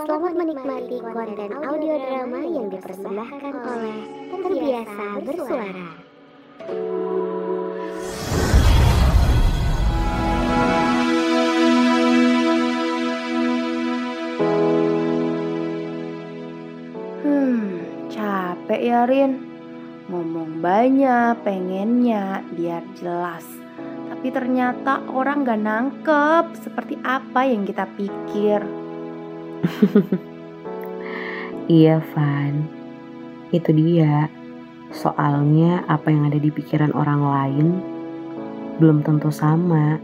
Selamat menikmati konten audio drama yang dipersembahkan oleh Terbiasa Bersuara. Hmm, capek ya Rin. Ngomong banyak, pengennya biar jelas. Tapi ternyata orang gak nangkep seperti apa yang kita pikir. Iya, Van. Itu dia. Soalnya apa yang ada di pikiran orang lain belum tentu sama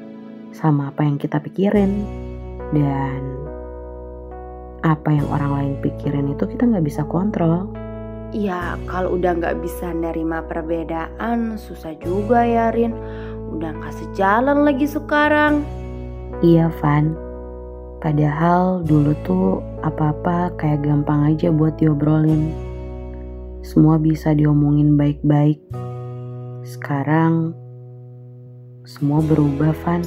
sama apa yang kita pikirin. Dan apa yang orang lain pikirin itu kita nggak bisa kontrol. Ya kalau udah gak bisa nerima perbedaan susah juga ya Rin. Udah gak sejalan lagi sekarang. Iya, Van. Padahal dulu tuh apa-apa kayak gampang aja buat diobrolin. Semua bisa diomongin baik-baik. Sekarang semua berubah, Van.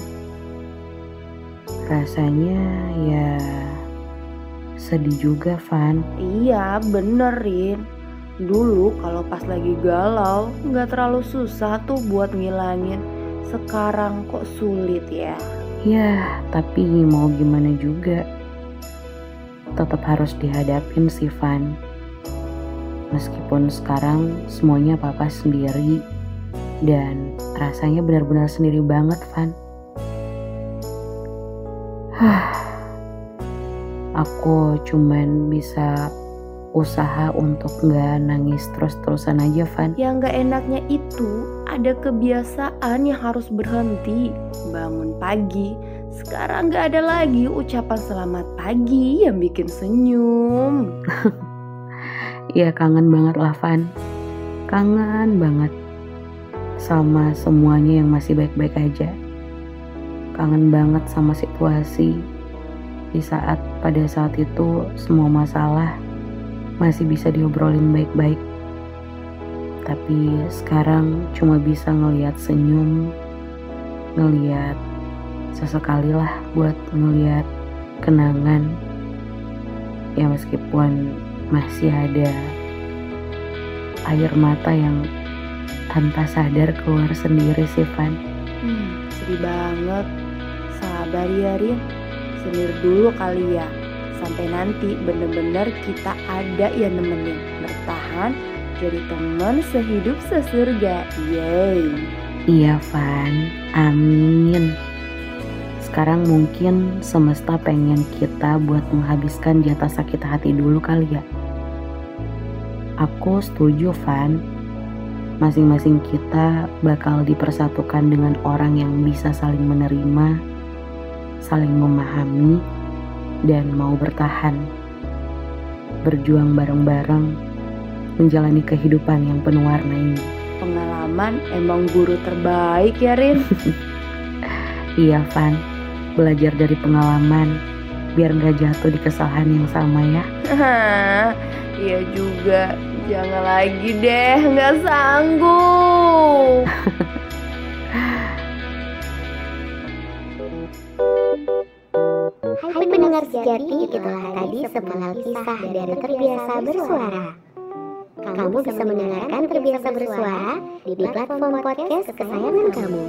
Rasanya ya sedih juga, Van. Iya bener Rin. Dulu kalau pas lagi galau gak terlalu susah tuh buat ngilangin. Sekarang kok sulit ya. Ya, tapi mau gimana juga. Tetap harus dihadapin sih, Van. Meskipun sekarang semuanya papa sendiri dan rasanya benar-benar sendiri banget, Van. Hah. Aku cuman bisa usaha untuk nggak nangis terus-terusan aja, Van. Yang gak enaknya itu ada kebiasaan yang harus berhenti. Bangun pagi, sekarang gak ada lagi ucapan selamat pagi yang bikin senyum. Iya kangen banget lah, Van. Kangen banget sama semuanya yang masih baik-baik aja. Kangen banget sama situasi di saat pada saat itu semua masalah masih bisa diobrolin baik-baik. Tapi sekarang cuma bisa ngelihat senyum, ngelihat sesekali lah buat ngelihat kenangan. Ya meskipun masih ada air mata yang tanpa sadar keluar sendiri sih Van. Hmm, sedih banget. Sabar ya Rin, senir dulu kali ya. Sampai nanti bener-bener kita ada yang nemenin bertahan jadi teman sehidup sesurga. Yeay. Iya Van, amin. Sekarang mungkin semesta pengen kita buat menghabiskan jatah sakit hati dulu kali ya. Aku setuju Van. Masing-masing kita bakal dipersatukan dengan orang yang bisa saling menerima, saling memahami, dan mau bertahan. Berjuang bareng-bareng menjalani kehidupan yang penuh warna ini. Pengalaman emang guru terbaik ya Rin. iya Van, belajar dari pengalaman biar nggak jatuh di kesalahan yang sama ya. Iya juga, jangan lagi deh, nggak sanggup. Hai pendengar sejati, itulah tadi sepenggal kisah dari Terbiasa Bersuara. Kamu bisa mendengarkan Terbiasa Bersuara di platform podcast kesayangan kamu.